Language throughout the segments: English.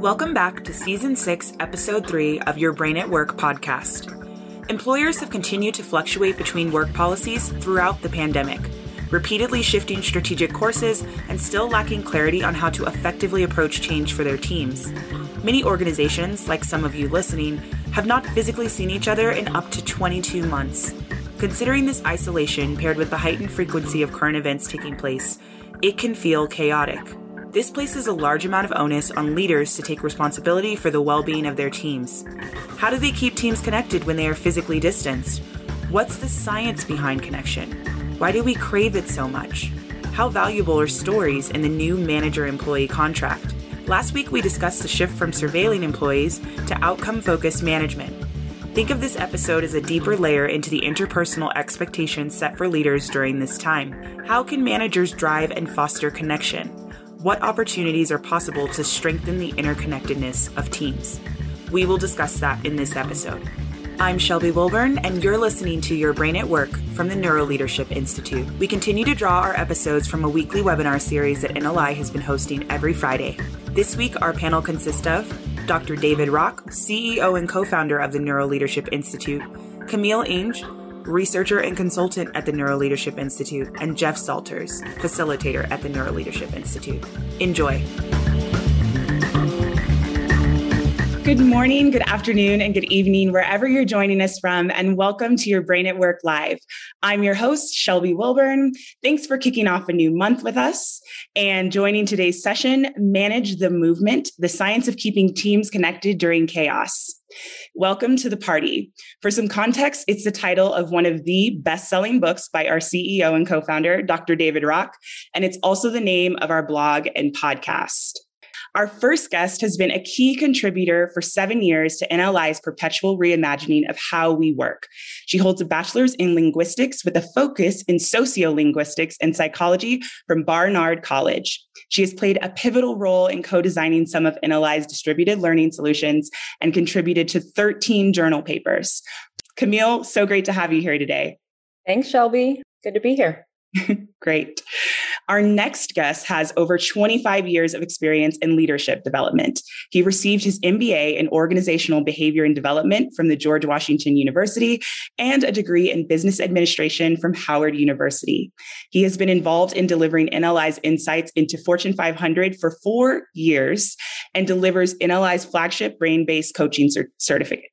Welcome back to Season 6, Episode 3 of Your Brain at Work podcast. Employers have continued to fluctuate between work policies throughout the pandemic, repeatedly shifting strategic courses and still lacking clarity on how to effectively approach change for their teams. Many organizations, like some of you listening, have not physically seen each other in up to 22 months. Considering this isolation paired with the heightened frequency of current events taking place, it can feel chaotic. This places a large amount of onus on leaders to take responsibility for the well being of their teams. How do they keep teams connected when they are physically distanced? What's the science behind connection? Why do we crave it so much? How valuable are stories in the new manager employee contract? Last week, we discussed the shift from surveilling employees to outcome focused management. Think of this episode as a deeper layer into the interpersonal expectations set for leaders during this time. How can managers drive and foster connection? What opportunities are possible to strengthen the interconnectedness of teams? We will discuss that in this episode. I'm Shelby Wilburn, and you're listening to Your Brain at Work from the Neuroleadership Institute. We continue to draw our episodes from a weekly webinar series that NLI has been hosting every Friday. This week, our panel consists of Dr. David Rock, CEO and co founder of the Neuroleadership Institute, Camille Inge, researcher and consultant at the Neuroleadership Institute, and Jeff Salters, facilitator at the Neuroleadership Institute. Enjoy. Good morning, good afternoon, and good evening, wherever you're joining us from, and welcome to your Brain at Work Live. I'm your host, Shelby Wilburn. Thanks for kicking off a new month with us and joining today's session Manage the Movement, the science of keeping teams connected during chaos. Welcome to the party. For some context, it's the title of one of the best selling books by our CEO and co founder, Dr. David Rock, and it's also the name of our blog and podcast. Our first guest has been a key contributor for seven years to NLI's perpetual reimagining of how we work. She holds a bachelor's in linguistics with a focus in sociolinguistics and psychology from Barnard College. She has played a pivotal role in co designing some of NLI's distributed learning solutions and contributed to 13 journal papers. Camille, so great to have you here today. Thanks, Shelby. Good to be here. Great. Our next guest has over 25 years of experience in leadership development. He received his MBA in organizational behavior and development from the George Washington University and a degree in business administration from Howard University. He has been involved in delivering NLI's insights into Fortune 500 for four years and delivers NLI's flagship brain based coaching cert- certificate.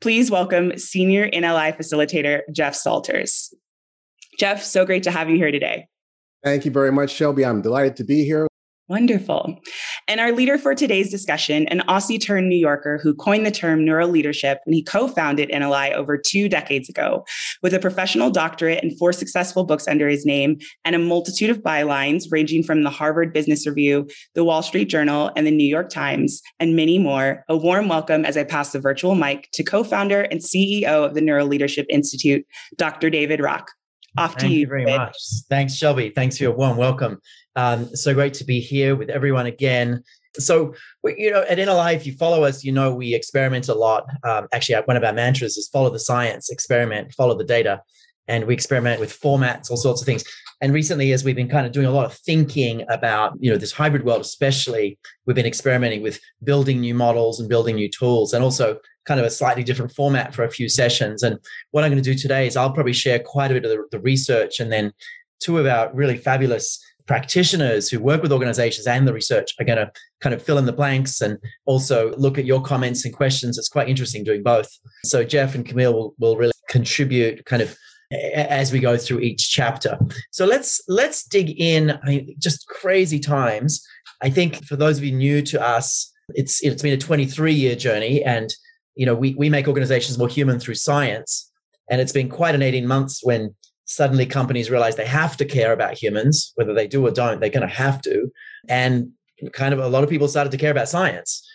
Please welcome Senior NLI Facilitator Jeff Salters. Jeff, so great to have you here today. Thank you very much, Shelby. I'm delighted to be here. Wonderful. And our leader for today's discussion, an Aussie turned New Yorker who coined the term neuro leadership when he co founded NLI over two decades ago. With a professional doctorate and four successful books under his name and a multitude of bylines ranging from the Harvard Business Review, the Wall Street Journal, and the New York Times, and many more, a warm welcome as I pass the virtual mic to co founder and CEO of the Neuro Leadership Institute, Dr. David Rock. Off Thank you. you very much. Thanks, Shelby. Thanks for your warm welcome. Um, so great to be here with everyone again. So, you know, at NLI, if you follow us, you know we experiment a lot. Um, actually, one of our mantras is follow the science, experiment, follow the data. And we experiment with formats, all sorts of things. And recently, as we've been kind of doing a lot of thinking about, you know, this hybrid world, especially, we've been experimenting with building new models and building new tools, and also kind of a slightly different format for a few sessions. And what I'm going to do today is I'll probably share quite a bit of the, the research, and then two of our really fabulous practitioners who work with organizations and the research are going to kind of fill in the blanks and also look at your comments and questions. It's quite interesting doing both. So Jeff and Camille will, will really contribute kind of as we go through each chapter. So let's let's dig in. I mean, just crazy times. I think for those of you new to us, it's it's been a 23 year journey, and you know we we make organizations more human through science, and it's been quite an 18 months when suddenly companies realize they have to care about humans, whether they do or don't. They're going to have to, and kind of a lot of people started to care about science,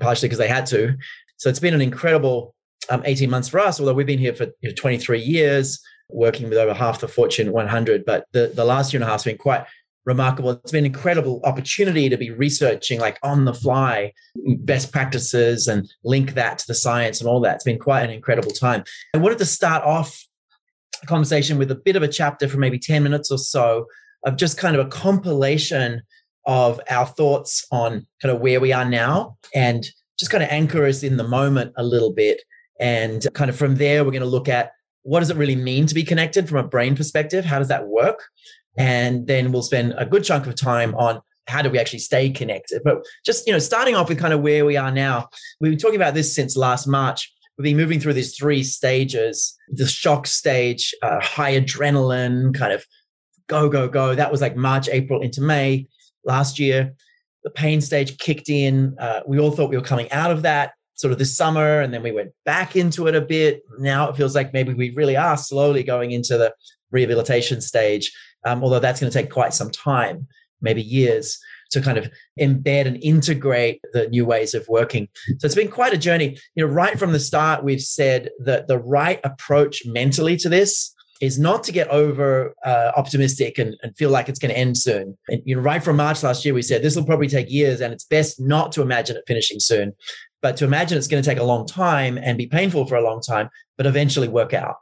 partially because they had to. So it's been an incredible um, 18 months for us, although we've been here for you know, 23 years working with over half the Fortune 100. But the, the last year and a half has been quite remarkable. It's been an incredible opportunity to be researching like on the fly best practices and link that to the science and all that. It's been quite an incredible time. I wanted to start off a conversation with a bit of a chapter for maybe 10 minutes or so of just kind of a compilation of our thoughts on kind of where we are now and just kind of anchor us in the moment a little bit. And kind of from there, we're going to look at what does it really mean to be connected from a brain perspective? How does that work? And then we'll spend a good chunk of time on how do we actually stay connected. But just, you know, starting off with kind of where we are now, we've been talking about this since last March. We've been moving through these three stages the shock stage, uh, high adrenaline, kind of go, go, go. That was like March, April into May last year. The pain stage kicked in. Uh, we all thought we were coming out of that sort of this summer, and then we went back into it a bit. Now it feels like maybe we really are slowly going into the rehabilitation stage, um, although that's going to take quite some time, maybe years to kind of embed and integrate the new ways of working. So it's been quite a journey. You know, right from the start, we've said that the right approach mentally to this is not to get over uh, optimistic and, and, feel like it's going to end soon. And you know, right from March last year, we said this will probably take years, and it's best not to imagine it finishing soon, but to imagine it's going to take a long time and be painful for a long time, but eventually work out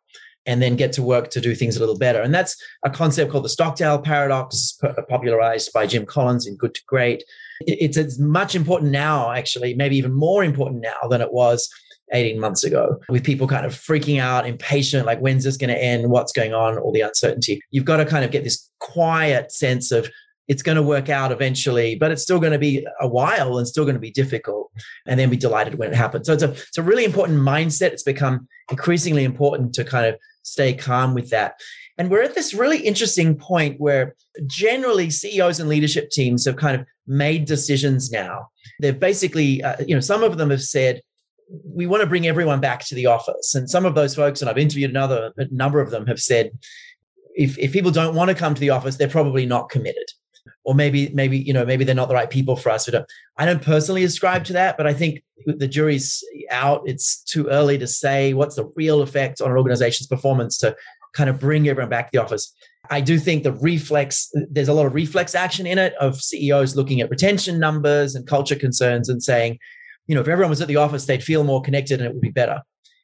and then get to work to do things a little better. And that's a concept called the Stockdale paradox, popularized by Jim Collins in Good to Great. It's as much important now, actually, maybe even more important now than it was 18 months ago, with people kind of freaking out, impatient, like, when's this going to end? What's going on? All the uncertainty. You've got to kind of get this quiet sense of it's going to work out eventually, but it's still going to be a while and still going to be difficult. And then be delighted when it happens. So it's a, it's a really important mindset. It's become increasingly important to kind of stay calm with that. And we're at this really interesting point where generally CEOs and leadership teams have kind of made decisions now. They've basically, uh, you know, some of them have said, we want to bring everyone back to the office. And some of those folks, and I've interviewed another a number of them, have said, if, if people don't want to come to the office, they're probably not committed. Or maybe, maybe, you know, maybe they're not the right people for us. I don't personally ascribe to that, but I think the jury's out. It's too early to say what's the real effect on an organization's performance to kind of bring everyone back to the office. I do think the reflex, there's a lot of reflex action in it of CEOs looking at retention numbers and culture concerns and saying, you know, if everyone was at the office, they'd feel more connected and it would be better.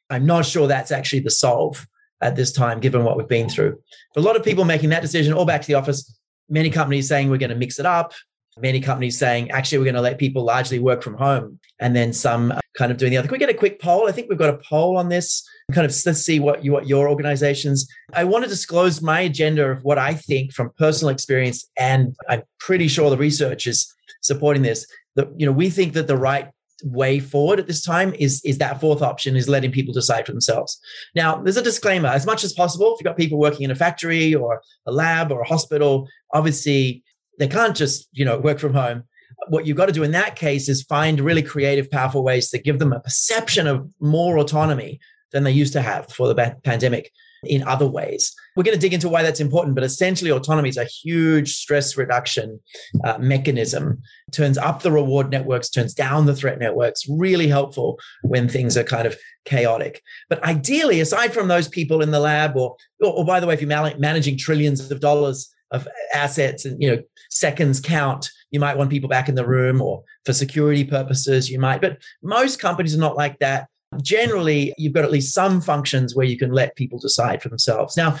I'm not sure that's actually the solve at this time, given what we've been through. A lot of people making that decision, all back to the office. Many companies saying we're going to mix it up. Many companies saying actually we're going to let people largely work from home, and then some kind of doing the other. Can we get a quick poll? I think we've got a poll on this. Kind of let's see what you what your organizations. I want to disclose my agenda of what I think from personal experience, and I'm pretty sure the research is supporting this. That you know we think that the right way forward at this time is is that fourth option is letting people decide for themselves. Now there's a disclaimer. As much as possible if you've got people working in a factory or a lab or a hospital obviously they can't just you know work from home. What you've got to do in that case is find really creative powerful ways to give them a perception of more autonomy than they used to have before the pandemic in other ways. We're going to dig into why that's important, but essentially, autonomy is a huge stress reduction uh, mechanism. Turns up the reward networks, turns down the threat networks. Really helpful when things are kind of chaotic. But ideally, aside from those people in the lab, or, or, or by the way, if you're managing trillions of dollars of assets and you know seconds count you might want people back in the room or for security purposes you might but most companies are not like that generally you've got at least some functions where you can let people decide for themselves. Now,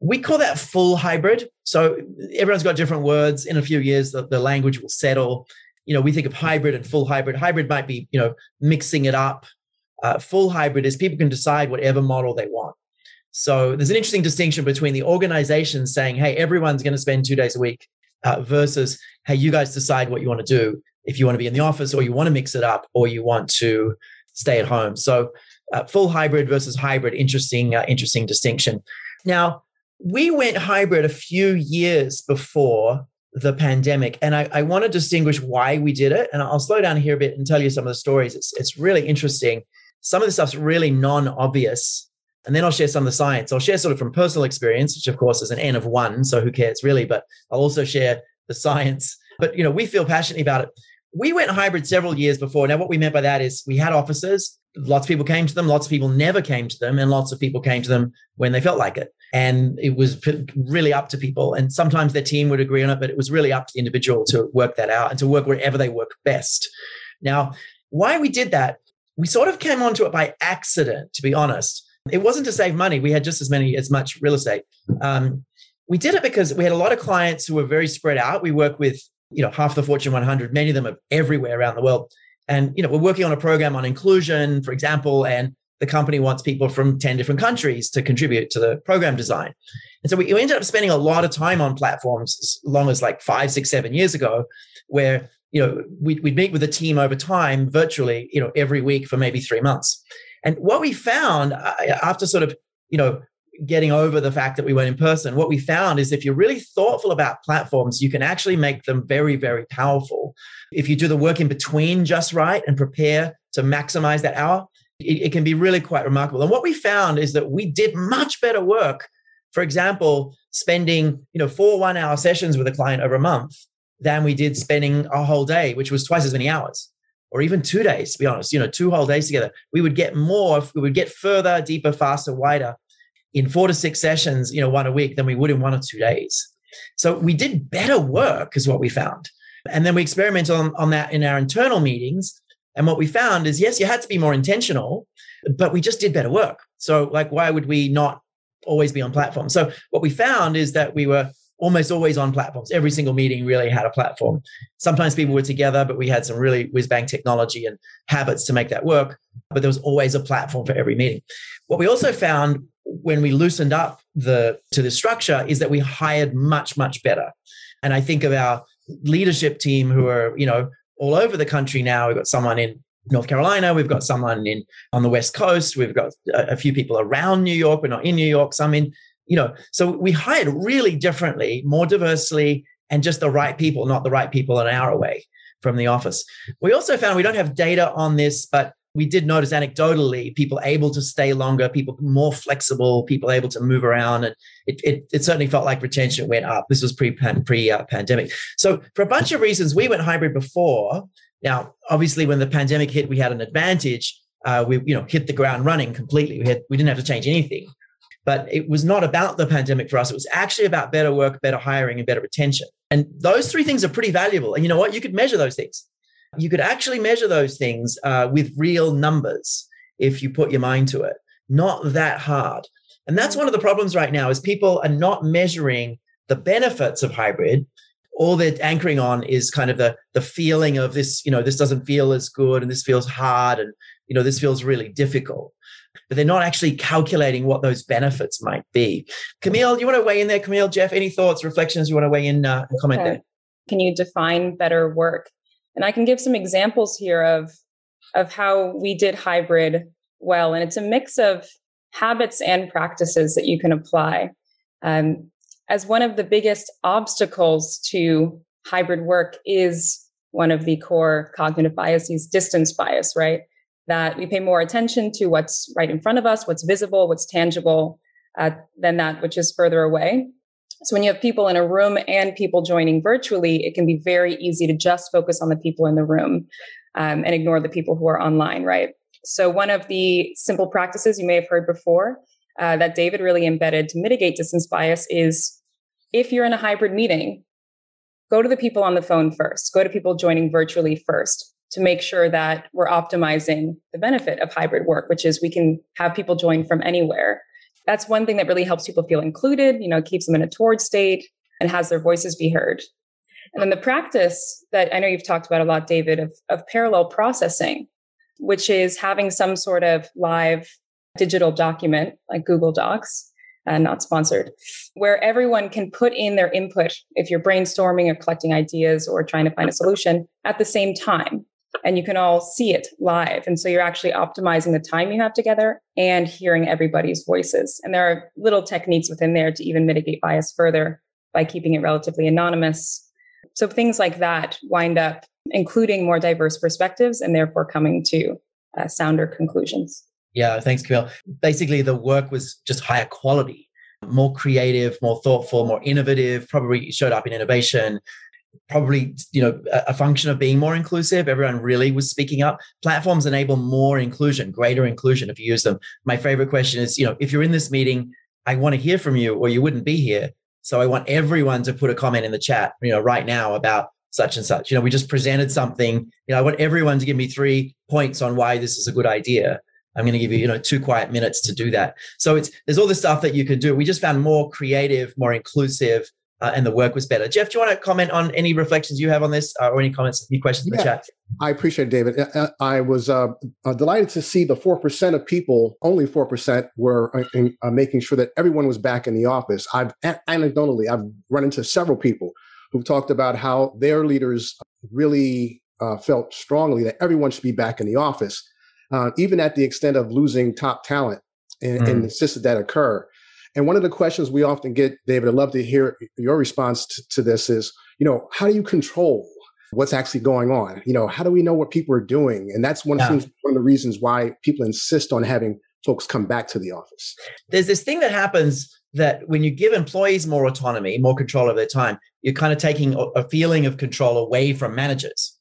we call that full hybrid. So everyone's got different words. In a few years, the, the language will settle. You know, we think of hybrid and full hybrid. Hybrid might be, you know, mixing it up. Uh, full hybrid is people can decide whatever model they want. So there's an interesting distinction between the organization saying, hey, everyone's going to spend two days a week uh, versus, hey, you guys decide what you want to do. If you want to be in the office or you want to mix it up or you want to stay at home. So uh, full hybrid versus hybrid, interesting, uh, interesting distinction. Now, we went hybrid a few years before the pandemic, and I, I want to distinguish why we did it. And I'll slow down here a bit and tell you some of the stories. It's, it's really interesting. Some of the stuff's really non obvious. And then I'll share some of the science. I'll share sort of from personal experience, which of course is an N of one, so who cares really? But I'll also share the science. But you know, we feel passionately about it we went hybrid several years before. Now, what we meant by that is we had offices, lots of people came to them, lots of people never came to them, and lots of people came to them when they felt like it. And it was really up to people. And sometimes their team would agree on it, but it was really up to the individual to work that out and to work wherever they work best. Now, why we did that, we sort of came onto it by accident, to be honest. It wasn't to save money. We had just as many, as much real estate. Um, we did it because we had a lot of clients who were very spread out. We work with you know, half the Fortune 100, many of them are everywhere around the world. And, you know, we're working on a program on inclusion, for example, and the company wants people from 10 different countries to contribute to the program design. And so we, we ended up spending a lot of time on platforms as long as like five, six, seven years ago, where, you know, we'd, we'd meet with a team over time virtually, you know, every week for maybe three months. And what we found uh, after sort of, you know, getting over the fact that we went in person, what we found is if you're really thoughtful about platforms, you can actually make them very, very powerful. If you do the work in between just right and prepare to maximize that hour, it, it can be really quite remarkable. And what we found is that we did much better work. For example, spending you know four one hour sessions with a client over a month than we did spending a whole day, which was twice as many hours or even two days, to be honest, you know, two whole days together, we would get more, we would get further, deeper, faster, wider in four to six sessions, you know, one a week than we would in one or two days. So we did better work, is what we found. And then we experimented on, on that in our internal meetings. And what we found is, yes, you had to be more intentional, but we just did better work. So, like, why would we not always be on platforms? So, what we found is that we were almost always on platforms. Every single meeting really had a platform. Sometimes people were together, but we had some really whiz bang technology and habits to make that work. But there was always a platform for every meeting. What we also found when we loosened up the to the structure is that we hired much much better. And i think of our leadership team who are you know all over the country now. We've got someone in north carolina. We've got someone in on the west coast. We've got a, a few people around new york. We're not in new york. Some in you know so we hired really differently more diversely and just the right people not the right people an hour away from the office. We also found we don't have data on this but we did notice anecdotally people able to stay longer, people more flexible, people able to move around, and it, it, it certainly felt like retention went up. This was pre pre uh, pandemic. So for a bunch of reasons, we went hybrid before. Now, obviously, when the pandemic hit, we had an advantage. Uh, we you know hit the ground running completely. We had we didn't have to change anything. But it was not about the pandemic for us. It was actually about better work, better hiring, and better retention. And those three things are pretty valuable. And you know what? You could measure those things you could actually measure those things uh, with real numbers if you put your mind to it. Not that hard. And that's one of the problems right now is people are not measuring the benefits of hybrid. All they're anchoring on is kind of the the feeling of this, you know, this doesn't feel as good and this feels hard and you know, this feels really difficult. But they're not actually calculating what those benefits might be. Camille, you want to weigh in there? Camille, Jeff, any thoughts, reflections you want to weigh in uh, and comment okay. there? Can you define better work? And I can give some examples here of of how we did hybrid well, and it's a mix of habits and practices that you can apply. Um, as one of the biggest obstacles to hybrid work is one of the core cognitive biases, distance bias, right? That we pay more attention to what's right in front of us, what's visible, what's tangible, uh, than that which is further away. So when you have people in a room and people joining virtually, it can be very easy to just focus on the people in the room um, and ignore the people who are online, right? So one of the simple practices you may have heard before uh, that David really embedded to mitigate distance bias is if you're in a hybrid meeting, go to the people on the phone first, go to people joining virtually first to make sure that we're optimizing the benefit of hybrid work, which is we can have people join from anywhere that's one thing that really helps people feel included, you know, keeps them in a toward state and has their voices be heard. And then the practice that I know you've talked about a lot, David, of, of parallel processing, which is having some sort of live digital document like Google Docs, and uh, not sponsored, where everyone can put in their input if you're brainstorming or collecting ideas or trying to find a solution at the same time and you can all see it live. And so you're actually optimizing the time you have together and hearing everybody's voices. And there are little techniques within there to even mitigate bias further by keeping it relatively anonymous. So things like that wind up including more diverse perspectives and therefore coming to uh, sounder conclusions. Yeah, thanks, Camille. Basically, the work was just higher quality, more creative, more thoughtful, more innovative, probably showed up in innovation, probably you know a function of being more inclusive. Everyone really was speaking up. Platforms enable more inclusion greater inclusion if you use them. My favorite question is you know if you're in this meeting i want to hear from you or you wouldn't be here. So i want everyone to put a comment in the chat you know right now about such and such. You know we just presented something. You know i want everyone to give me three points on why this is a good idea. I'm going to give you you know two quiet minutes to do that. So it's there's all this stuff that you can do. We just found more creative more inclusive uh, and the work was better. Jeff, do you want to comment on any reflections you have on this uh, or any comments, any questions in the chat? I appreciate it, David. Uh, I was uh, uh, delighted to see the 4% of people, only 4%, were uh, in, making sure that everyone was back in the office. I've anecdotally, I've run into several people who've talked about how their leaders really felt strongly that everyone should be back in the office, even at the extent of losing top talent and, mm. and insisted that occur. And one of the questions we often get, David, I'd love to hear your response to, to this is, you know, how do you control what's actually going on? You know, how do we know what people are doing? And that's one, yeah. of, one of the reasons why people insist on having folks come back to the office. There's this thing that happens that when you give employees more autonomy, more control of their time, you're kind of taking a feeling of control away from managers,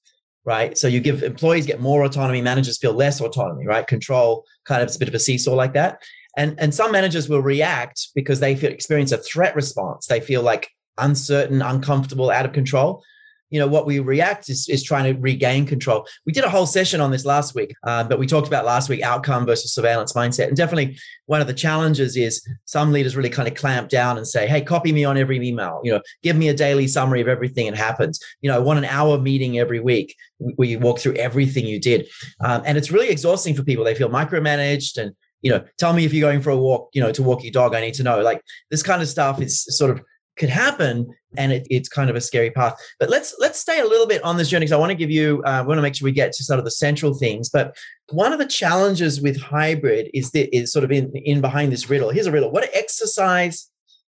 right? So you give employees get more autonomy, managers feel less autonomy, right? Control kind of it's a bit of a seesaw like that. And, and some managers will react because they feel, experience a threat response. They feel like uncertain, uncomfortable, out of control. You know, what we react is, is trying to regain control. We did a whole session on this last week, uh, but we talked about last week outcome versus surveillance mindset. And definitely one of the challenges is some leaders really kind of clamp down and say, hey, copy me on every email, you know, give me a daily summary of everything that happens. You know, I want an hour meeting every week where you walk through everything you did. Um, and it's really exhausting for people. They feel micromanaged and you know, tell me if you're going for a walk, you know, to walk your dog. I need to know. Like this kind of stuff is sort of could happen, and it, it's kind of a scary path. But let's let's stay a little bit on this journey because I want to give you, uh, I want to make sure we get to sort of the central things. But one of the challenges with hybrid is that is sort of in in behind this riddle. Here's a riddle: What exercise,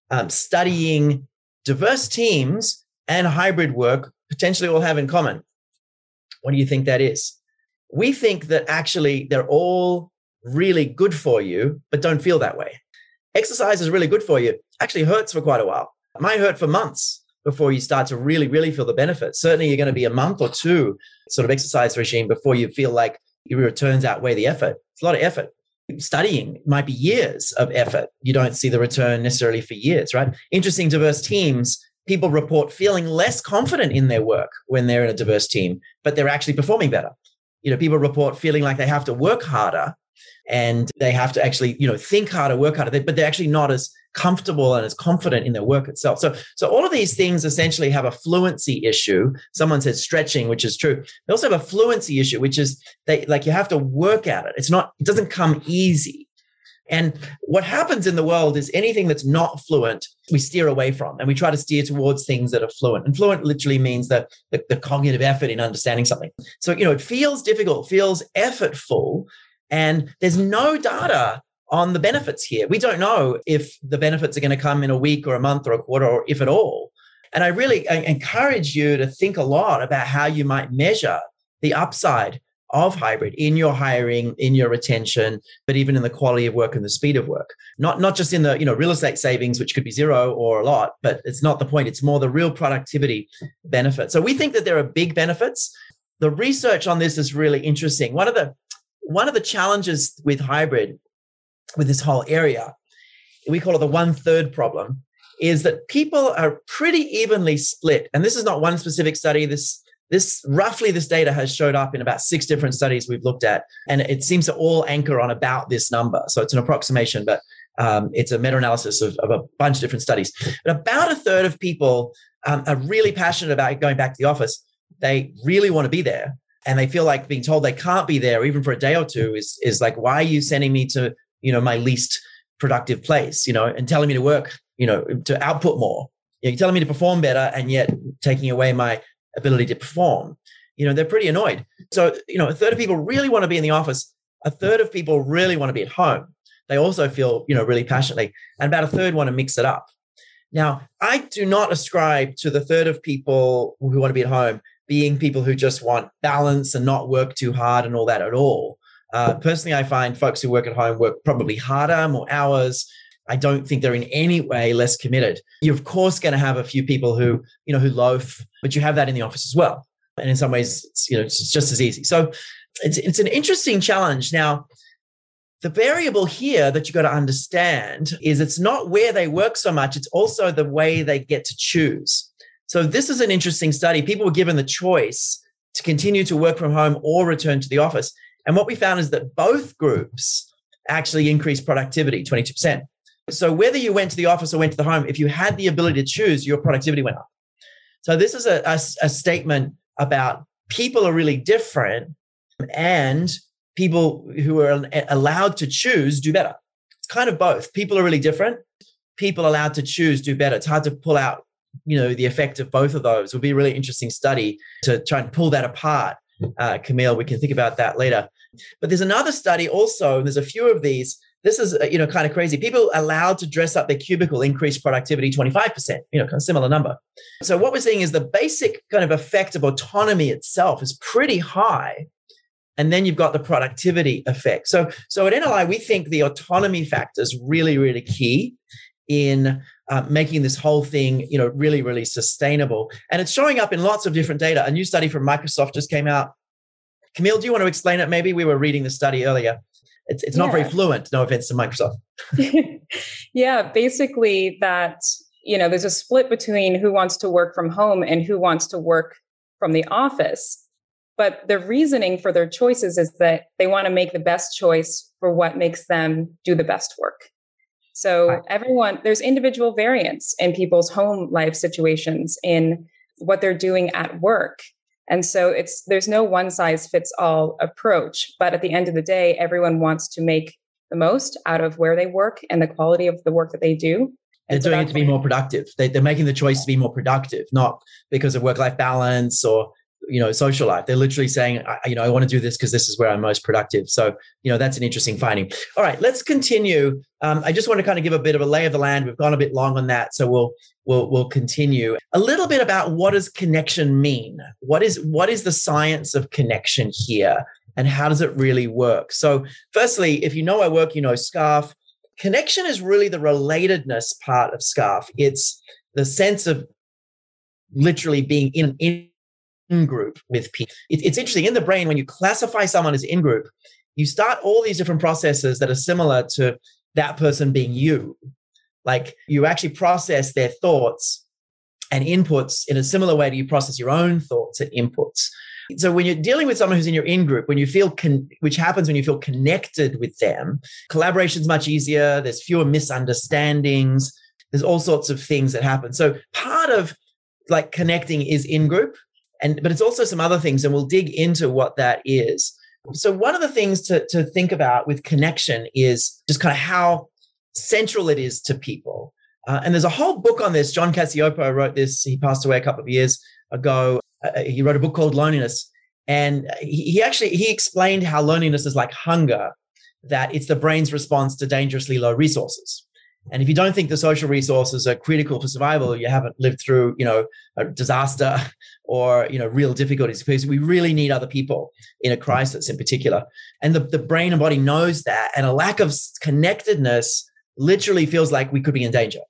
um, studying, diverse teams, and hybrid work potentially all have in common? What do you think that is? We think that actually they're all really good for you, but don't feel that way. Exercise is really good for you, actually hurts for quite a while. It might hurt for months before you start to really, really feel the benefits. Certainly, you're going to be a month or two sort of exercise regime before you feel like your returns outweigh the effort. It's a lot of effort. Studying might be years of effort. You don't see the return necessarily for years, right? Interesting, diverse teams. People report feeling less confident in their work when they're in a diverse team, but they're actually performing better. You know, people report feeling like they have to work harder and they have to actually you know think harder work harder but they're actually not as comfortable and as confident in their work itself. So so all of these things essentially have a fluency issue. Someone said stretching which is true. They also have a fluency issue which is they like you have to work at it. It's not it doesn't come easy. And what happens in the world is anything that's not fluent, we steer away from and we try to steer towards things that are fluent. And fluent literally means that the, the, cognitive effort in understanding something. So, you know, it feels difficult, feels effortful, and there's no data on the benefits here. We don't know if the benefits are going to come in a week or a month or a quarter or if at all. And I really encourage you to think a lot about how you might measure the upside of hybrid in your hiring, in your retention, but even in the quality of work and the speed of work. Not not just in the you know real estate savings, which could be zero or a lot, but it's not the point. It's more the real productivity benefit. So we think that there are big benefits. The research on this is really interesting. One of the one of the challenges with hybrid, with this whole area, we call it the one third problem, is that people are pretty evenly split. And this is not one specific study. This this roughly this data has showed up in about six different studies we've looked at, and it seems to all anchor on about this number. So it's an approximation, but um, it's a meta-analysis of, of, a bunch of different studies. But about a third of people um, are really passionate about going back to the office. They really want to be there, and they feel like being told they can't be there even for a day or two is is like why are you sending me to you know my least productive place you know and telling me to work you know to output more? You're telling me to perform better and yet taking away my ability to perform. You know they're pretty annoyed. So you know a third of people really want to be in the office. A third of people really want to be at home. They also feel you know really passionately. And about a third want to mix it up. Now i do not ascribe to the third of people who want to be at home being people who just want balance and not work too hard and all that at all. Uh, personally, I find folks who work at home work probably harder, more hours. I don't think they're in any way less committed. You're of course going to have a few people who, you know, who loaf, but you have that in the office as well. And in some ways, it's, you know, it's just as easy. So it's it's an interesting challenge. Now, the variable here that you've got to understand is it's not where they work so much; it's also the way they get to choose. So this is an interesting study. People were given the choice to continue to work from home or return to the office. And what we found is that both groups actually increased productivity 22%. So whether you went to the office or went to the home, if you had the ability to choose, your productivity went up. So this is a, a, a statement about people are really different and people who are eh, allowed to choose do better. It's kind of both. People are really different. People allowed to choose do better. It's hard to pull out, you know, the effect of both of those. Would be a really interesting study to try and pull that apart. Uh, Camille, we can think about that later. But there's another study also, there's a few of these this is uh, you know kind of crazy people allowed to dress up their cubicle increase productivity 25% you know kind of similar number so what we're seeing is the basic kind of effect of autonomy itself is pretty high and then you've got the productivity effect so so at nli we think the autonomy factor is really really key in uh, making this whole thing you know really really sustainable and it's showing up in lots of different data a new study from microsoft just came out camille do you want to explain it maybe we were reading the study earlier it's, it's not yeah. very fluent. No offense to Microsoft. yeah, basically that you know there's a split between who wants to work from home and who wants to work from the office. But the reasoning for their choices is that they want to make the best choice for what makes them do the best work. So everyone, there's individual variance in people's home life situations in what they're doing at work. And so it's there's no one size fits all approach, but at the end of the day everyone wants to make the most out of where they work and the quality of the work that they do. They're doing it to be more productive. They, are making the choice to be more productive, not because of work-life balance or you know social life. They're literally saying you know i want to do this because this is where i'm most productive. So you know that's an interesting finding. All right let's continue. Um, i just want to kind of give a bit of a lay of the land. We've gone a bit long on that so we'll we'll we'll continue. A little bit about what does connection mean? What is what is the science of connection here and how does it really work? So firstly if you know our work you know scarf. Connection is really the relatedness part of scarf. It's the sense of literally being in, in in group with people. It, it's interesting in the brain when you classify someone as in group, you start all these different processes that are similar to that person being you. Like you actually process their thoughts and inputs in a similar way to you process your own thoughts and inputs. So when you're dealing with someone who's in your in group, when you feel con- which happens when you feel connected with them, collaboration is much easier. There's fewer misunderstandings. There's all sorts of things that happen. So part of like connecting is in group and but it's also some other things and we'll dig into what that is. So one of the things to, to think about with connection is just kind of how central it is to people. Uh, and there's a whole book on this. John cacioppo wrote this. He passed away a couple of years ago. Uh, he wrote a book called loneliness. And he, he actually he explained how loneliness is like hunger that it's the brain's response to dangerously low resources and if you don't think the social resources are critical for survival, you haven't lived through, you know, a disaster or, you know, real difficulties because we really need other people in a crisis in particular. And the, the brain and body knows that. And a lack of connectedness literally feels like we could be in danger.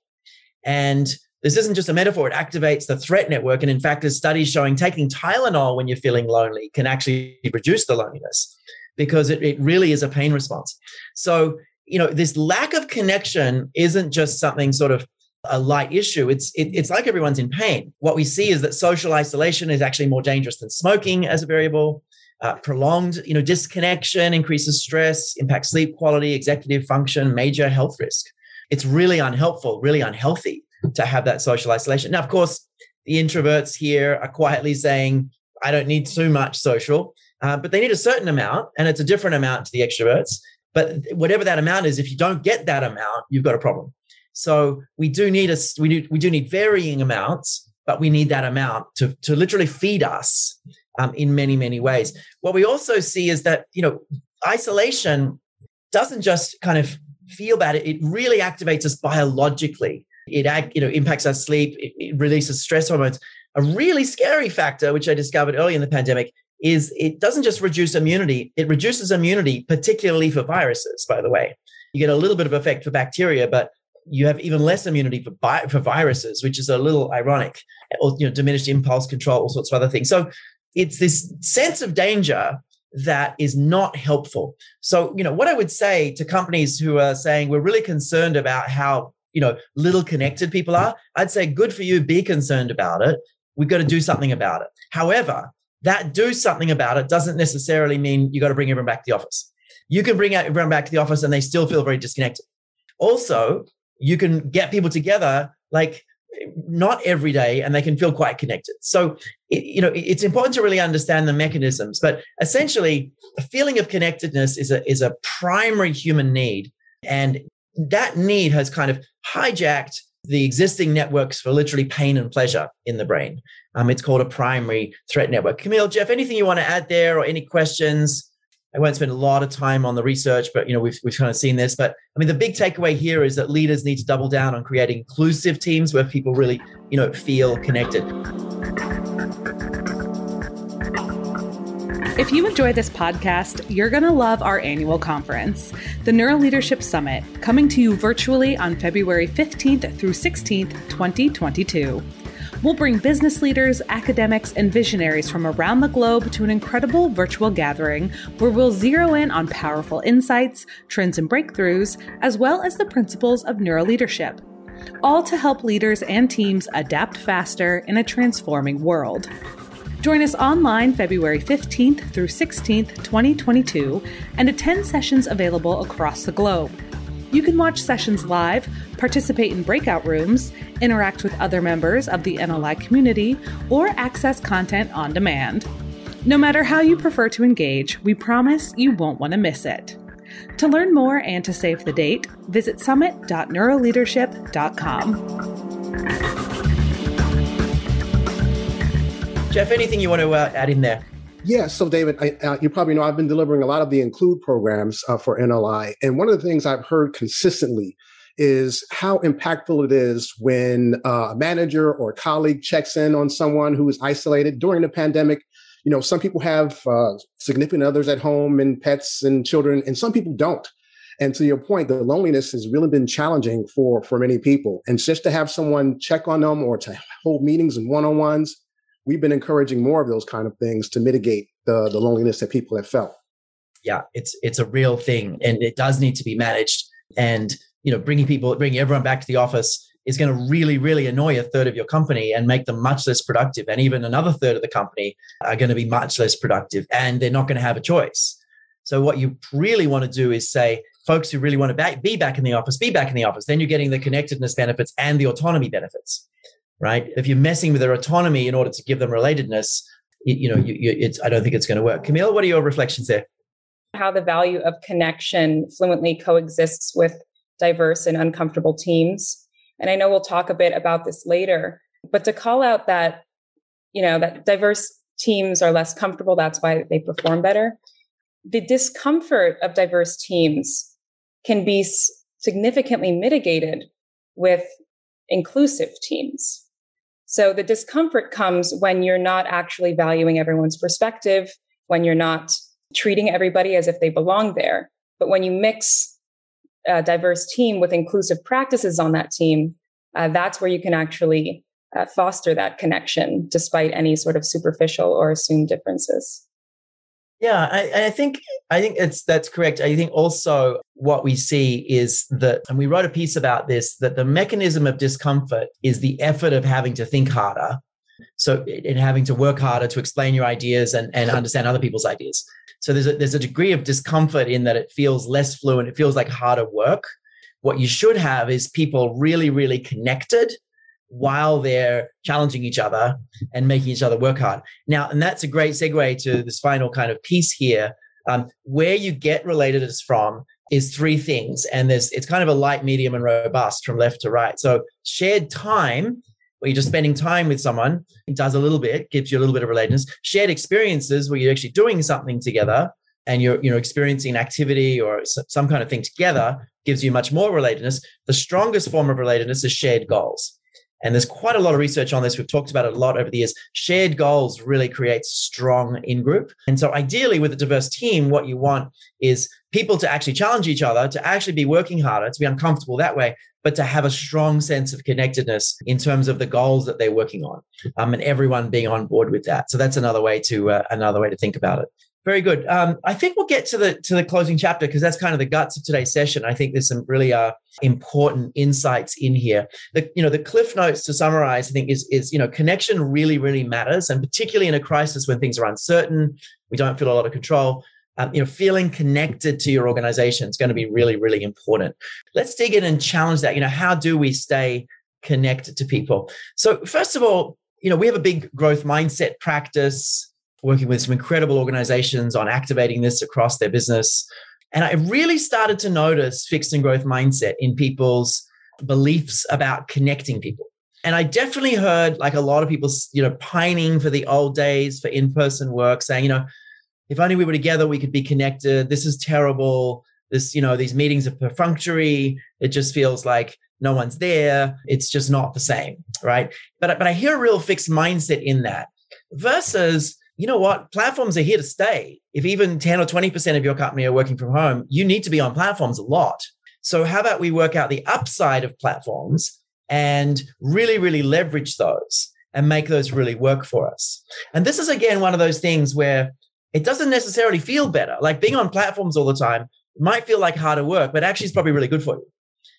And this isn't just a metaphor, it activates the threat network. And in fact, there's studies showing taking Tylenol when you're feeling lonely can actually reduce the loneliness because it, it really is a pain response. So you know, this lack of connection isn't just something sort of a light issue. It's it, it's like everyone's in pain. What we see is that social isolation is actually more dangerous than smoking as a variable. Uh, prolonged, you know, disconnection increases stress, impacts sleep quality, executive function, major health risk. It's really unhelpful, really unhealthy to have that social isolation. Now, of course, the introverts here are quietly saying, "I don't need too much social," uh, but they need a certain amount, and it's a different amount to the extroverts. But whatever that amount is, if you don't get that amount, you've got a problem. So we do need a we do we do need varying amounts, but we need that amount to to literally feed us um, in many many ways. What we also see is that you know isolation doesn't just kind of feel bad; it really activates us biologically. It you know impacts our sleep. It, it releases stress hormones. A really scary factor, which I discovered early in the pandemic, is it doesn't just reduce immunity, it reduces immunity, particularly for viruses, by the way. You get a little bit of effect for bacteria, but you have even less immunity for, bi- for viruses, which is a little ironic, or you know, diminished impulse control, all sorts of other things. So it's this sense of danger that is not helpful. So, you know, what I would say to companies who are saying we're really concerned about how, you know, little connected people are, I'd say good for you, be concerned about it. We've got to do something about it. However, that do something about it doesn't necessarily mean you got to bring everyone back to the office. You can bring everyone back to the office and they still feel very disconnected. Also, you can get people together like not every day and they can feel quite connected so you know it's important to really understand the mechanisms but essentially a feeling of connectedness is a is a primary human need and that need has kind of hijacked the existing networks for literally pain and pleasure in the brain um, it's called a primary threat network camille jeff anything you want to add there or any questions I won't spend a lot of time on the research, but you know we've we've kind of seen this. But I mean, the big takeaway here is that leaders need to double down on creating inclusive teams where people really you know feel connected. If you enjoy this podcast, you're going to love our annual conference, the Neuroleadership Summit, coming to you virtually on February 15th through 16th, 2022. We'll bring business leaders, academics, and visionaries from around the globe to an incredible virtual gathering where we'll zero in on powerful insights, trends, and breakthroughs, as well as the principles of neuroleadership. All to help leaders and teams adapt faster in a transforming world. Join us online February 15th through 16th, 2022, and attend sessions available across the globe. You can watch sessions live, participate in breakout rooms, interact with other members of the NLI community, or access content on demand. No matter how you prefer to engage, we promise you won't want to miss it. To learn more and to save the date, visit summit.neuroleadership.com. Jeff, anything you want to uh, add in there? Yeah, so David, I, uh, you probably know I've been delivering a lot of the include programs uh, for NLI, and one of the things I've heard consistently is how impactful it is when uh, a manager or a colleague checks in on someone who is isolated during the pandemic. You know, some people have uh, significant others at home and pets and children, and some people don't. And to your point, the loneliness has really been challenging for for many people. And just to have someone check on them or to hold meetings and one on ones we've been encouraging more of those kind of things to mitigate the, the loneliness that people have felt. Yeah, it's it's a real thing, and it does need to be managed. And you know, bringing people, bringing everyone back to the office is going to really, really annoy a third of your company and make them much less productive. And even another third of the company are going to be much less productive, and they're not going to have a choice. So what you really want to do is say, folks who really want to be back in the office, be back in the office. Then you're getting the connectedness benefits and the autonomy benefits right? If you're messing with their autonomy in order to give them relatedness, you, you know, you, you, it's I don't think it's going to work. Camille, what are your reflections there? How the value of connection fluently coexists with diverse and uncomfortable teams. And I know we'll talk a bit about this later, but to call out that, you know, that diverse teams are less comfortable, that's why they perform better. The discomfort of diverse teams can be significantly mitigated with inclusive teams. So the discomfort comes when you're not actually valuing everyone's perspective, when you're not treating everybody as if they belong there. But when you mix a diverse team with inclusive practices on that team, uh, that's where you can actually uh, foster that connection despite any sort of superficial or assumed differences. Yeah, I, I, think I think it's that's correct. I think also what we see is that, and we wrote a piece about this, that the mechanism of discomfort is the effort of having to think harder. So in having to work harder to explain your ideas and, and understand other people's ideas. So there's a, there's a degree of discomfort in that it feels less fluent. It feels like harder work. What you should have is people really, really connected while they're challenging each other and making each other work hard. Now, and that's a great segue to this final kind of piece here. Um, where you get relatedness from is three things, and there's it's kind of a light, medium, and robust from left to right. So shared time, where you're just spending time with someone, it does a little bit, gives you a little bit of relatedness. Shared experiences, where you're actually doing something together and you're you know experiencing activity or some kind of thing together, gives you much more relatedness. The strongest form of relatedness is shared goals. And there's quite a lot of research on this. We've talked about it a lot over the years. Shared goals really create strong in group. And so, ideally, with a diverse team, what you want is people to actually challenge each other, to actually be working harder, to be uncomfortable that way, but to have a strong sense of connectedness in terms of the goals that they're working on, um, and everyone being on board with that. So that's another way to uh, another way to think about it. Very good. Um, I think we'll get to the to the closing chapter because that's kind of the guts of today's session. I think there's some really uh, important insights in here. The you know the cliff notes to summarize, I think is is you know connection really really matters, and particularly in a crisis when things are uncertain, we don't feel a lot of control. um, you know, feeling connected to your organization is going to be really, really important. Let's dig in and challenge that. You know, how do we stay connected to people? So, first of all, you know, we have a big growth mindset practice, working with some incredible organizations on activating this across their business. And I really started to notice fixed and growth mindset in people's beliefs about connecting people. And I definitely heard like a lot of people, you know, pining for the old days for in person work, saying, you know, if only we were together, we could be connected. This is terrible. This, you know, these meetings are perfunctory. It just feels like no one's there. It's just not the same, right? But but I hear a real fixed mindset in that versus, you know what, platforms are here to stay. If even 10 or 20% of your company are working from home, you need to be on platforms a lot. So how about we work out the upside of platforms and really, really leverage those and make those really work for us. And this is again one of those things where it doesn't necessarily feel better. Like being on platforms all the time might feel like harder work, but actually it's probably really good for you.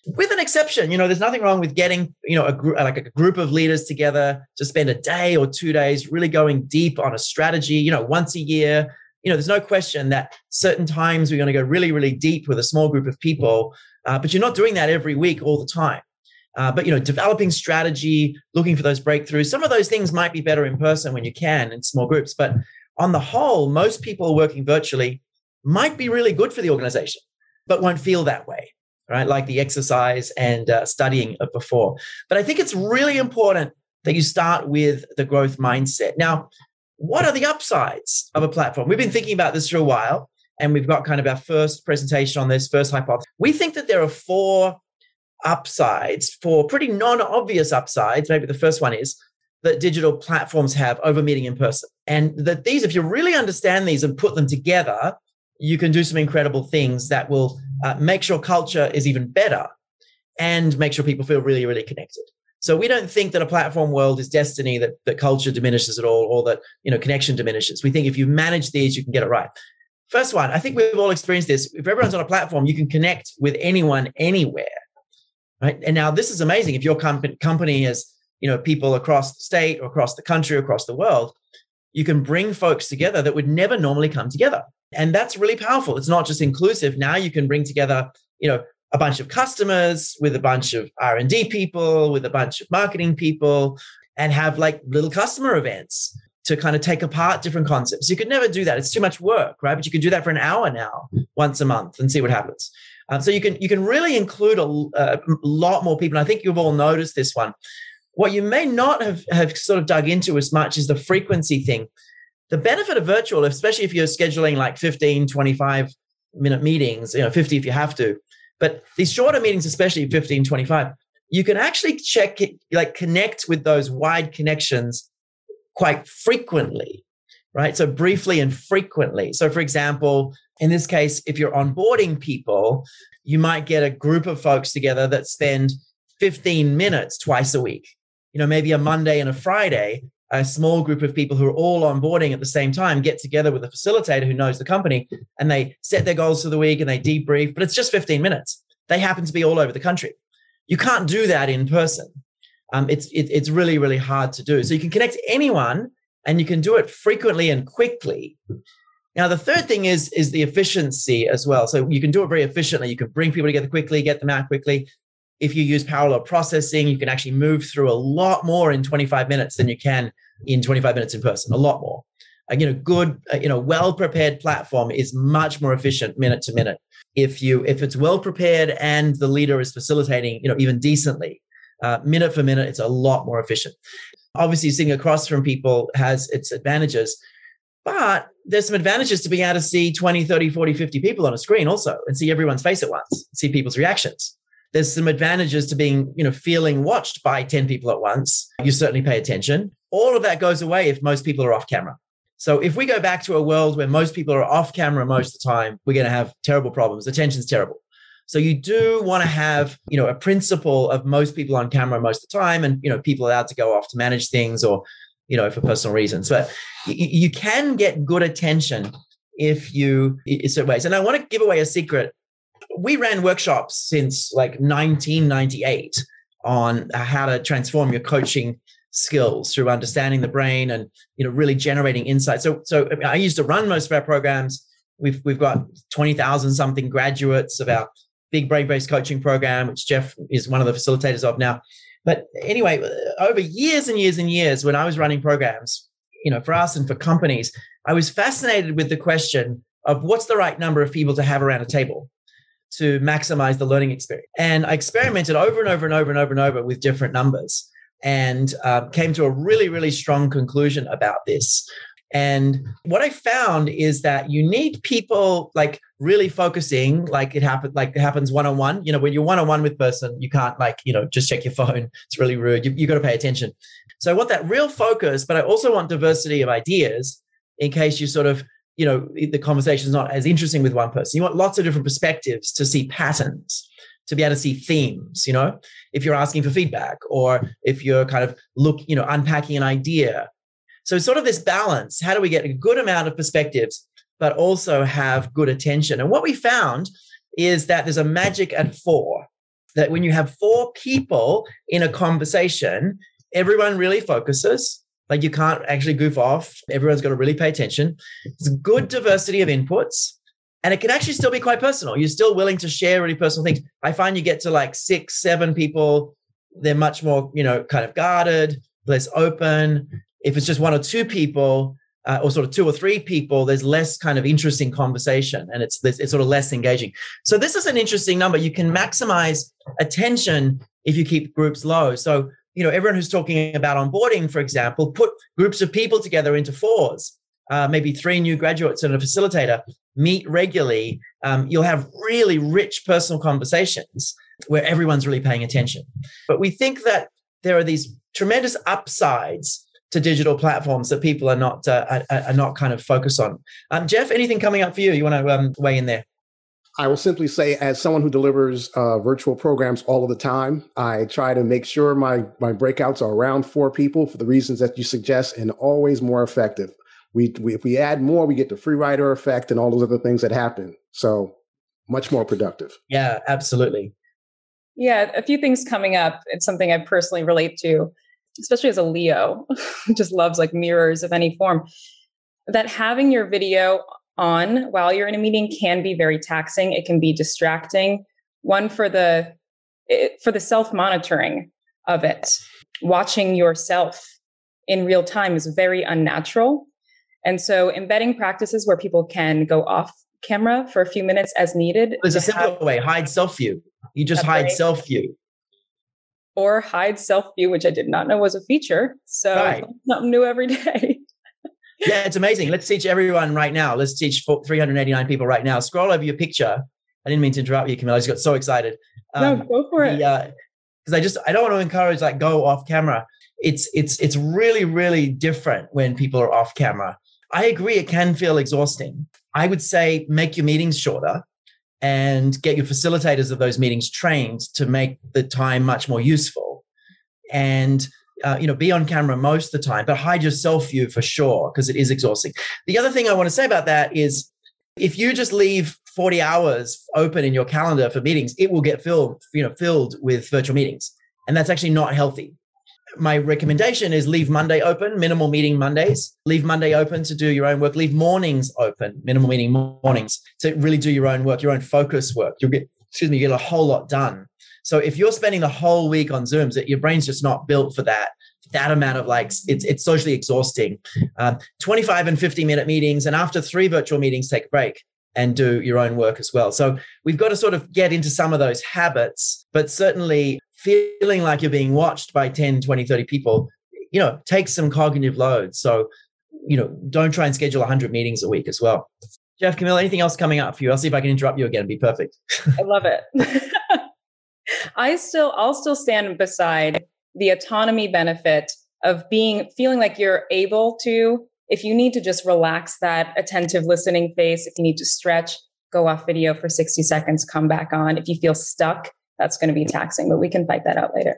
With an exception, you know, there's nothing wrong with getting, you know, a group like a group of leaders together to spend a day or two days really going deep on a strategy, you know, once a year. You know, there's no question that certain times we're going to go really, really deep with a small group of people, uh, but you're not doing that every week all the time. Uh, but you know, developing strategy, looking for those breakthroughs. Some of those things might be better in person when you can in small groups, but on the whole, most people working virtually might be really good for the organization, but won't feel that way, right? Like the exercise and uh, studying before. But I think it's really important that you start with the growth mindset. Now, what are the upsides of a platform? We've been thinking about this for a while, and we've got kind of our first presentation on this, first hypothesis. We think that there are four upsides, four pretty non obvious upsides. Maybe the first one is that digital platforms have over meeting in person. And that these, if you really understand these and put them together, you can do some incredible things that will uh, make sure culture is even better and make sure people feel really, really connected. So we don't think that a platform world is destiny that, that culture diminishes at all or that you know connection diminishes. We think if you manage these, you can get it right. First one, I think we've all experienced this. If everyone's on a platform, you can connect with anyone anywhere. Right. And now this is amazing. If your company company has you know people across the state or across the country, across the world, you can bring folks together that would never normally come together. And that's really powerful. It's not just inclusive. Now you can bring together, you know, a bunch of customers with a bunch of R&D people, with a bunch of marketing people and have like little customer events to kind of take apart different concepts. You could never do that. It's too much work, right? But you can do that for an hour now, once a month, and see what happens. Um, so you can you can really include a, a lot more people. And I think you've all noticed this one. What you may not have, have sort of dug into as much is the frequency thing. The benefit of virtual, especially if you're scheduling like 15, 25 minute meetings, you know, 50 if you have to, but these shorter meetings, especially 15, 25, you can actually check, it, like connect with those wide connections quite frequently, right? So briefly and frequently. So, for example, in this case, if you're onboarding people, you might get a group of folks together that spend 15 minutes twice a week you know, maybe a Monday and a Friday, a small group of people who are all onboarding at the same time get together with a facilitator who knows the company and they set their goals for the week and they debrief, but it's just 15 minutes. They happen to be all over the country. You can't do that in person. Um, it's it, it's really really hard to do. So you can connect anyone and you can do it frequently and quickly. Now the third thing is is the efficiency as well. So you can do it very efficiently. You can bring people together quickly, get them out quickly if you use parallel processing, you can actually move through a lot more in 25 minutes than you can in 25 minutes in person, a lot more. Uh, you know, good, uh, you know, well prepared platform is much more efficient minute to minute. If you if it's well prepared and the leader is facilitating, you know, even decently, uh, minute for minute, it's a lot more efficient. Obviously, sitting across from people has its advantages, but there's some advantages to being able to see 20, 30, 40, 50 people on a screen also and see everyone's face at once, see people's reactions there's some advantages to being, you know, feeling watched by 10 people at once. You certainly pay attention. All of that goes away if most people are off camera. So if we go back to a world where most people are off camera most of the time, we're going to have terrible problems. Attention's terrible. So you do want to have, you know, a principle of most people on camera most of the time and, you know, people allowed to go off to manage things or, you know, for personal reasons. But you can get good attention if you in certain ways. And I want to give away a secret we ran workshops since like 1998 on how to transform your coaching skills through understanding the brain and you know really generating insight so so I, mean, I used to run most of our programs. We've we've got twenty thousand something graduates of our big brain based coaching program, which Jeff is one of the facilitators of now. But anyway, over years and years and years, when I was running programs, you know, for us and for companies, I was fascinated with the question of what's the right number of people to have around a table to maximize the learning experience. And I experimented over and over and over and over and over with different numbers and uh, came to a really, really strong conclusion about this. And what I found is that you need people like really focusing, like it happens, like it happens one on one. You know, when you're one on one with person, you can't like you know just check your phone. It's really rude. You you got to pay attention. So I want that real focus, but I also want diversity of ideas in case you sort of you know the conversation is not as interesting with one person. You want lots of different perspectives to see patterns to be able to see themes you know if you're asking for feedback or if you're kind of look you know unpacking an idea so sort of this balance. How do we get a good amount of perspectives, but also have good attention? And what we found is that there's a magic at four. That when you have four people in a conversation, everyone really focuses. Like you can't actually goof off. Everyone's got to really pay attention. It's good diversity of inputs. And it can actually still be quite personal. You're still willing to share really personal things. I find you get to like six, seven people, they're much more, you know, kind of guarded, less open. If it's just one or two people, uh, or sort of two or three people, there's less kind of interesting conversation, and it's it's sort of less engaging. So this is an interesting number. You can maximize attention if you keep groups low. So you know everyone who's talking about onboarding, for example, put groups of people together into fours. Uh, maybe three new graduates and a facilitator meet regularly. Um, you'll have really rich personal conversations where everyone's really paying attention. But we think that there are these tremendous upsides to digital platforms that people are not uh, are, are, not kind of focused on. Um, Jeff, anything coming up for you? You want to um, weigh in there? I will simply say, as someone who delivers uh, virtual programs all of the time, I try to make sure my my breakouts are around four people for the reasons that you suggest, and always more effective. We, we if we add more, we get the free rider effect and all those other things that happen. So much more productive. Yeah, absolutely. Yeah, a few things coming up. It's something I personally relate to especially as a Leo, just loves like mirrors of any form, that having your video on while you're in a meeting can be very taxing. It can be distracting. One for the eh, for the self monitoring of it, watching yourself in real time is very unnatural. And so embedding practices where people can go off camera for a few minutes as needed. There's a simpler way, hide self view. You just hide self view or hide self view, which I did not know was a feature. So right. something new every day. Yeah, it's amazing. Let's teach everyone right now. Let's teach 389 people right now. Scroll over your picture. I didn't mean to interrupt you, Camilla. I just got so excited. Um, no, go for it. Because uh, I just I don't want to encourage like go off camera. It's it's it's really really different when people are off camera. I agree. It can feel exhausting. I would say make your meetings shorter and get your facilitators of those meetings trained to make the time much more useful and uh, you know be on camera most of the time but hide your self view for sure because it is exhausting the other thing i want to say about that is if you just leave 40 hours open in your calendar for meetings it will get filled you know filled with virtual meetings and that's actually not healthy my recommendation is leave Monday open, minimal meeting Mondays. Leave Monday open to do your own work. Leave mornings open, minimal meeting mornings to really do your own work, your own focus work. You'll get, excuse me, you get a whole lot done. So if you're spending the whole week on Zooms, your brain's just not built for that. That amount of like it's it's socially exhausting. Um, 25 and 50 minute meetings, and after three virtual meetings, take a break and do your own work as well. So we've got to sort of get into some of those habits, but certainly feeling like you're being watched by 10, 20, 30 people, you know, takes some cognitive load. So, you know, don't try and schedule 100 meetings a week as well. Jeff, Camille, anything else coming up for you? I'll see if I can interrupt you again. Be perfect. I love it. I still, I'll still stand beside the autonomy benefit of being, feeling like you're able to, if you need to just relax that attentive listening face, if you need to stretch, go off video for 60 seconds, come back on. If you feel stuck, that's going to be taxing, but we can fight that out later.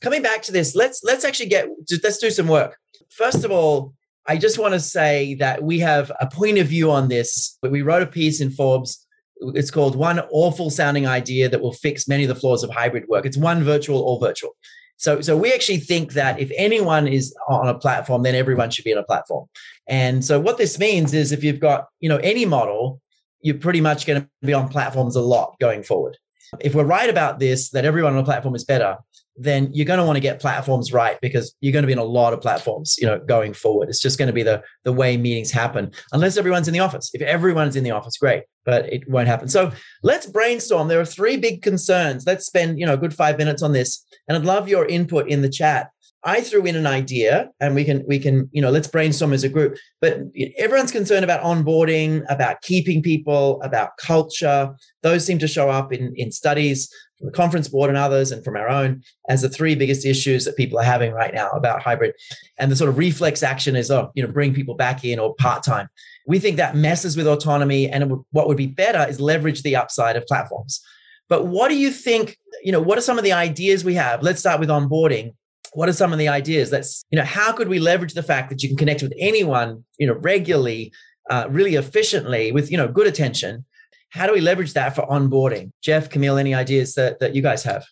Coming back to this, let's let's actually get let's do some work. First of all, I just want to say that we have a point of view on this. We wrote a piece in Forbes. It's called One Awful Sounding Idea That Will Fix Many of the Flaws of Hybrid Work. It's one virtual, all virtual. So, so we actually think that if anyone is on a platform, then everyone should be on a platform. And so what this means is if you've got, you know, any model, you're pretty much going to be on platforms a lot going forward. If we're right about this, that everyone on a platform is better, then you're going to want to get platforms right because you're going to be in a lot of platforms, you know, going forward. It's just going to be the the way meetings happen, unless everyone's in the office. If everyone's in the office, great, but it won't happen. So let's brainstorm. There are three big concerns. Let's spend, you know, a good five minutes on this, and I'd love your input in the chat. I threw in an idea, and we can we can you know let's brainstorm as a group. But everyone's concerned about onboarding, about keeping people, about culture. Those seem to show up in in studies from the conference board and others, and from our own as the three biggest issues that people are having right now about hybrid. And the sort of reflex action is oh you know bring people back in or part time. We think that messes with autonomy, and would, what would be better is leverage the upside of platforms. But what do you think? You know, what are some of the ideas we have? Let's start with onboarding what are some of the ideas that's you know how could we leverage the fact that you can connect with anyone you know regularly uh, really efficiently with you know good attention? How do we leverage that for onboarding? Jeff camille any ideas that, that you guys have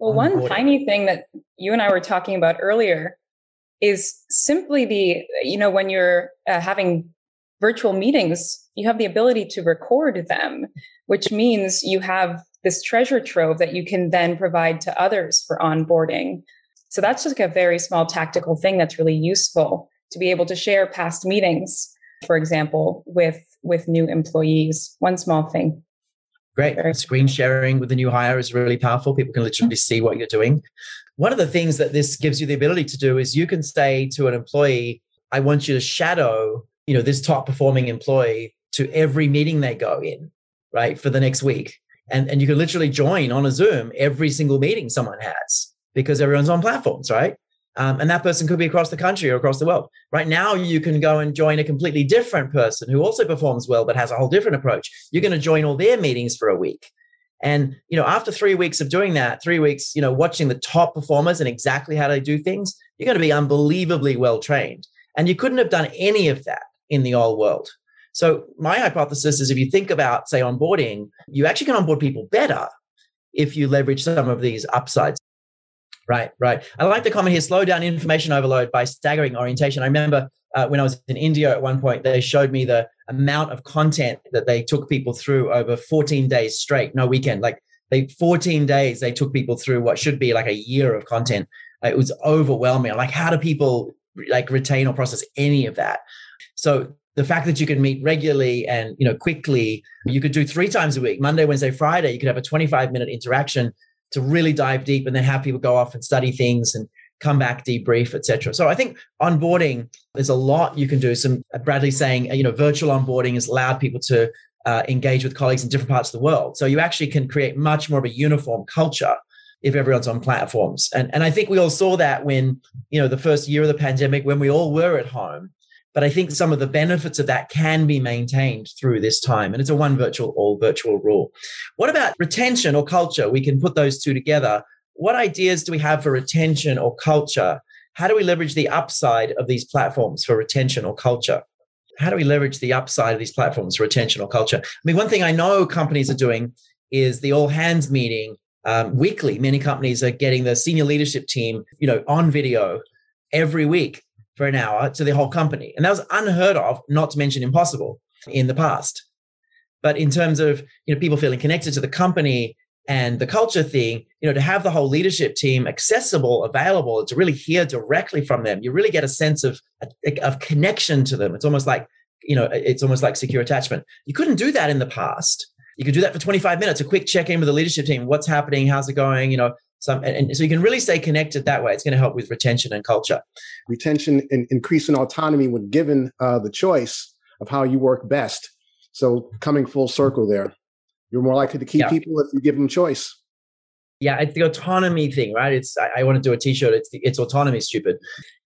well one tiny thing that you and i were talking about earlier is simply the you know when you're uh, having virtual meetings you have the ability to record them which means you have this treasure trove that you can then provide to others for onboarding so that's just like a very small tactical thing that's really useful to be able to share past meetings, for example, with with new employees. One small thing. Great. Very Screen sharing with the new hire is really powerful. People can literally mm-hmm. see what you're doing. One of the things that this gives you the ability to do is you can say to an employee, I want you to shadow, you know, this top performing employee to every meeting they go in, right? For the next week. And, and you can literally join on a Zoom every single meeting someone has because everyone's on platforms, right? Um, and that person could be across the country or across the world. Right now, you can go and join a completely different person who also performs well but has a whole different approach. You're going to join all their meetings for a week. And you know, after three weeks of doing that, three weeks, you know, watching the top performers and exactly how they do things, you're going to be unbelievably well trained. And you couldn't have done any of that in the old world. So my hypothesis is if you think about, say, onboarding, you actually can onboard people better if you leverage some of these upsides. Right, right. I like the comment here slow down information overload by staggering orientation. I remember uh, when I was in India at one point, they showed me the amount of content that they took people through over 14 days straight, no weekend. Like they 14 days, they took people through what should be like a year of content. It was overwhelming. Like, how do people like retain or process any of that? So the fact that you can meet regularly and you know quickly, you could do three times a week, Monday, Wednesday, Friday. You could have a 25 minute interaction to really dive deep and then have people go off and study things and come back, debrief, etc. So I think onboarding, there's a lot you can do. Some uh, Bradley saying, you know, virtual onboarding has allowed people to uh, engage with colleagues in different parts of the world. So you actually can create much more of a uniform culture if everyone's on platforms. And and I think we all saw that when, you know, the first year of the pandemic, when we all were at home but I think some of the benefits of that can be maintained through this time. And it's a one virtual, all virtual rule. What about retention or culture? We can put those two together. What ideas do we have for retention or culture? How do we leverage the upside of these platforms for retention or culture? How do we leverage the upside of these platforms for retention or culture? I mean, one thing I know companies are doing is the all hands meeting um, weekly. Many companies are getting the senior leadership team, you know, on video every week for an hour to the whole company. And that was unheard of, not to mention impossible in the past. But in terms of you know people feeling connected to the company and the culture thing, you know, to have the whole leadership team accessible, available, to really hear directly from them, you really get a sense of of connection to them. It's almost like you know, it's almost like secure attachment. You couldn't do that in the past. You could do that for 25 minutes, a quick check in with the leadership team. What's happening? How's it going? You know, some, and, and, so you can really stay connected that way. It's going to help with retention and culture. Retention and increasing autonomy when given uh, the choice of how you work best. So coming full circle there, you're more likely to keep yeah. people if you give them choice. Yeah, it's the autonomy thing, right? It's I, I want to do a T-shirt. It's the, it's autonomy, stupid.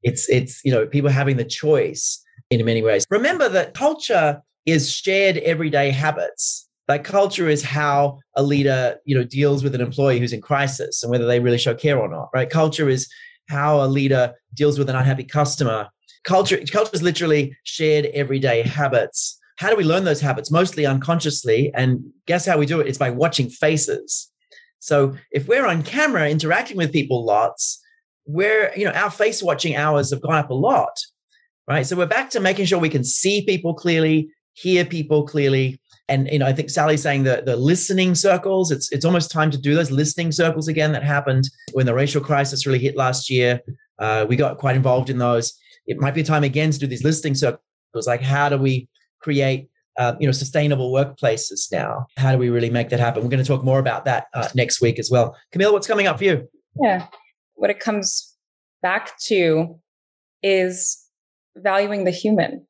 It's it's you know people having the choice in many ways. Remember that culture is shared everyday habits like culture is how a leader you know deals with an employee who's in crisis and whether they really show care or not right? Culture is how a leader deals with an unhappy customer. Culture culture is literally shared everyday habits. How do we learn those habits? Mostly unconsciously and guess how we do it? It's by watching faces. So if we're on camera interacting with people lots we're you know our face watching hours have gone up a lot right? So we're back to making sure we can see people clearly, hear people clearly. And you know, I think Sally's saying that the listening circles, it's it's almost time to do those listening circles again that happened when the racial crisis really hit last year. Uh, we got quite involved in those. It might be time again to do these listening circles. Like, how do we create uh, you know sustainable workplaces now? How do we really make that happen? We're going to talk more about that uh, next week as well. Camille, what's coming up for you? Yeah, what it comes back to is valuing the human.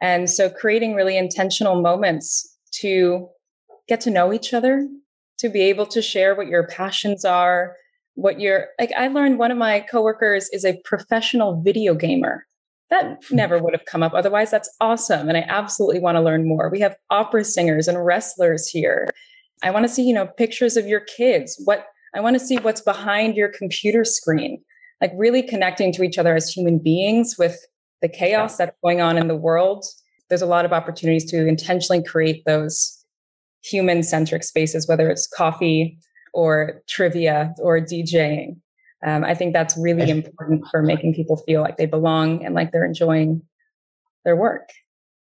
And so creating really intentional moments to get to know each other, to be able to share what your passions are, what you're like. I learned one of my coworkers is a professional video gamer. That hmm. never would have come up otherwise. That's awesome. And I absolutely want to learn more. We have opera singers and wrestlers here. I want to see, you know, pictures of your kids. What I want to see what's behind your computer screen. Like really connecting to each other as human beings with the chaos that's going on in the world. There's a lot of opportunities to intentionally create those human centric spaces, whether it's coffee or trivia or DJing. Um, I think that's really important for making people feel like they belong and like they're enjoying their work.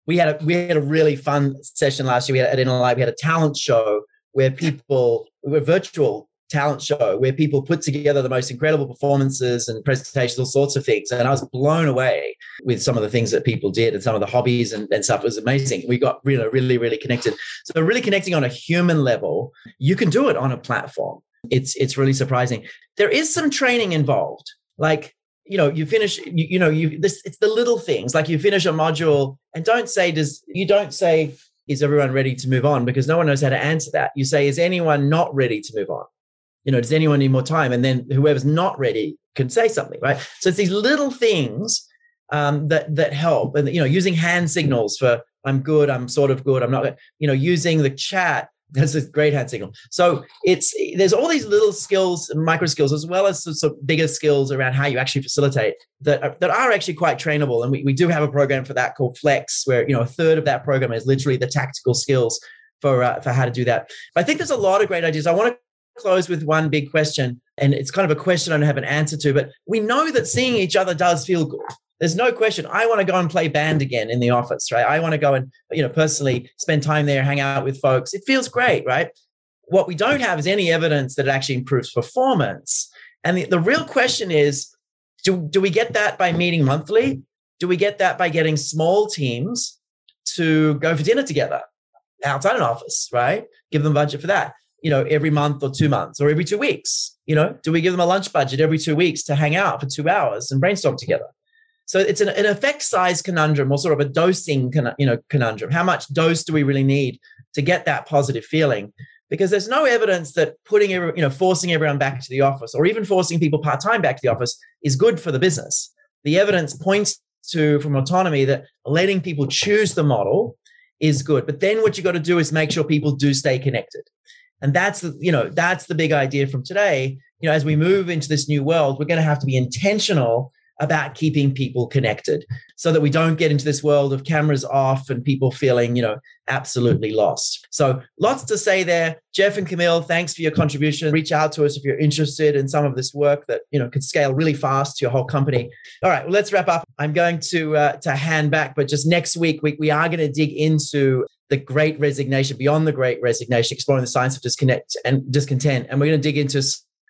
We had a we had a really fun session last year. We had at Light, we had a talent show where people we were virtual talent show where people put together the most incredible performances and presentations, all sorts of things. And I was blown away with some of the things that people did and some of the hobbies and, and stuff. It was amazing. We got really, really, really connected. So really connecting on a human level, you can do it on a platform. It's it's really surprising. There is some training involved. Like you know you finish you, you know you this it's the little things like you finish a module and don't say does you don't say is everyone ready to move on because no one knows how to answer that you say is anyone not ready to move on you know, does anyone need more time? And then whoever's not ready can say something, right? So it's these little things um, that that help, and you know, using hand signals for I'm good, I'm sort of good, I'm not, you know, using the chat. That's a great hand signal. So it's there's all these little skills, micro skills, as well as some bigger skills around how you actually facilitate that are, that are actually quite trainable. And we, we do have a program for that called Flex, where you know a third of that program is literally the tactical skills for uh, for how to do that. But I think there's a lot of great ideas. I want to close with one big question, and it's kind of a question I don't have an answer to, but we know that seeing each other does feel good. There's no question. I want to go and play band again in the office, right? I want to go and, you know, personally spend time there, hang out with folks. It feels great, right? What we don't have is any evidence that it actually improves performance. And the, the real question is do, do we get that by meeting monthly? Do we get that by getting small teams to go for dinner together outside an office, right? Give them budget for that you know, every month or two months or every two weeks? You know, do we give them a lunch budget every two weeks to hang out for two hours and brainstorm together? So it's an, an effect size conundrum or sort of a dosing, you know, conundrum. How much dose do we really need to get that positive feeling? Because there's no evidence that putting, every, you know, forcing everyone back to the office or even forcing people part time back to the office is good for the business. The evidence points to from autonomy that letting people choose the model is good. But then what you got to do is make sure people do stay connected. And that's the, you know, that's the big idea from today. You know, as we move into this new world, we're going to have to be intentional about keeping people connected so that we don't get into this world of cameras off and people feeling, you know, absolutely lost. So lots to say there. Jeff and Camille, thanks for your contribution. Reach out to us if you're interested in some of this work that, you know, could scale really fast to your whole company. All right, well, let's wrap up. I'm going to uh, to hand back, but just next week, we, we are going to dig into the great resignation, beyond the great resignation, exploring the science of disconnect and discontent. And we're going to dig into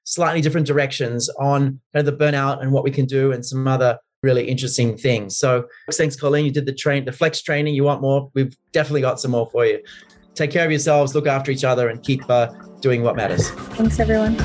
slightly different directions on kind of the burnout and what we can do and some other really interesting things. So thanks, Colleen. You did the train, the flex training. You want more? We've definitely got some more for you. Take care of yourselves, look after each other, and keep uh, doing what matters. Thanks, everyone.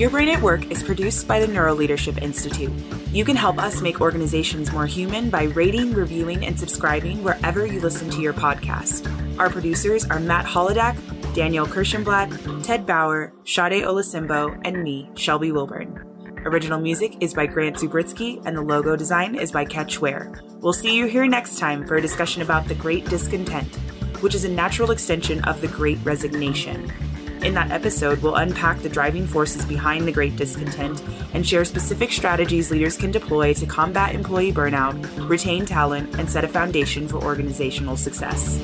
Your Brain at Work is produced by the Neuroleadership Institute. You can help us make organizations more human by rating, reviewing, and subscribing wherever you listen to your podcast. Our producers are Matt Holodak, Daniel Kirschenblatt, Ted Bauer, Sade Olasimbo, and me, Shelby Wilburn. Original music is by Grant Zubritsky, and the logo design is by Catch Ware. We'll see you here next time for a discussion about the Great Discontent, which is a natural extension of the Great Resignation. In that episode, we'll unpack the driving forces behind the great discontent and share specific strategies leaders can deploy to combat employee burnout, retain talent, and set a foundation for organizational success.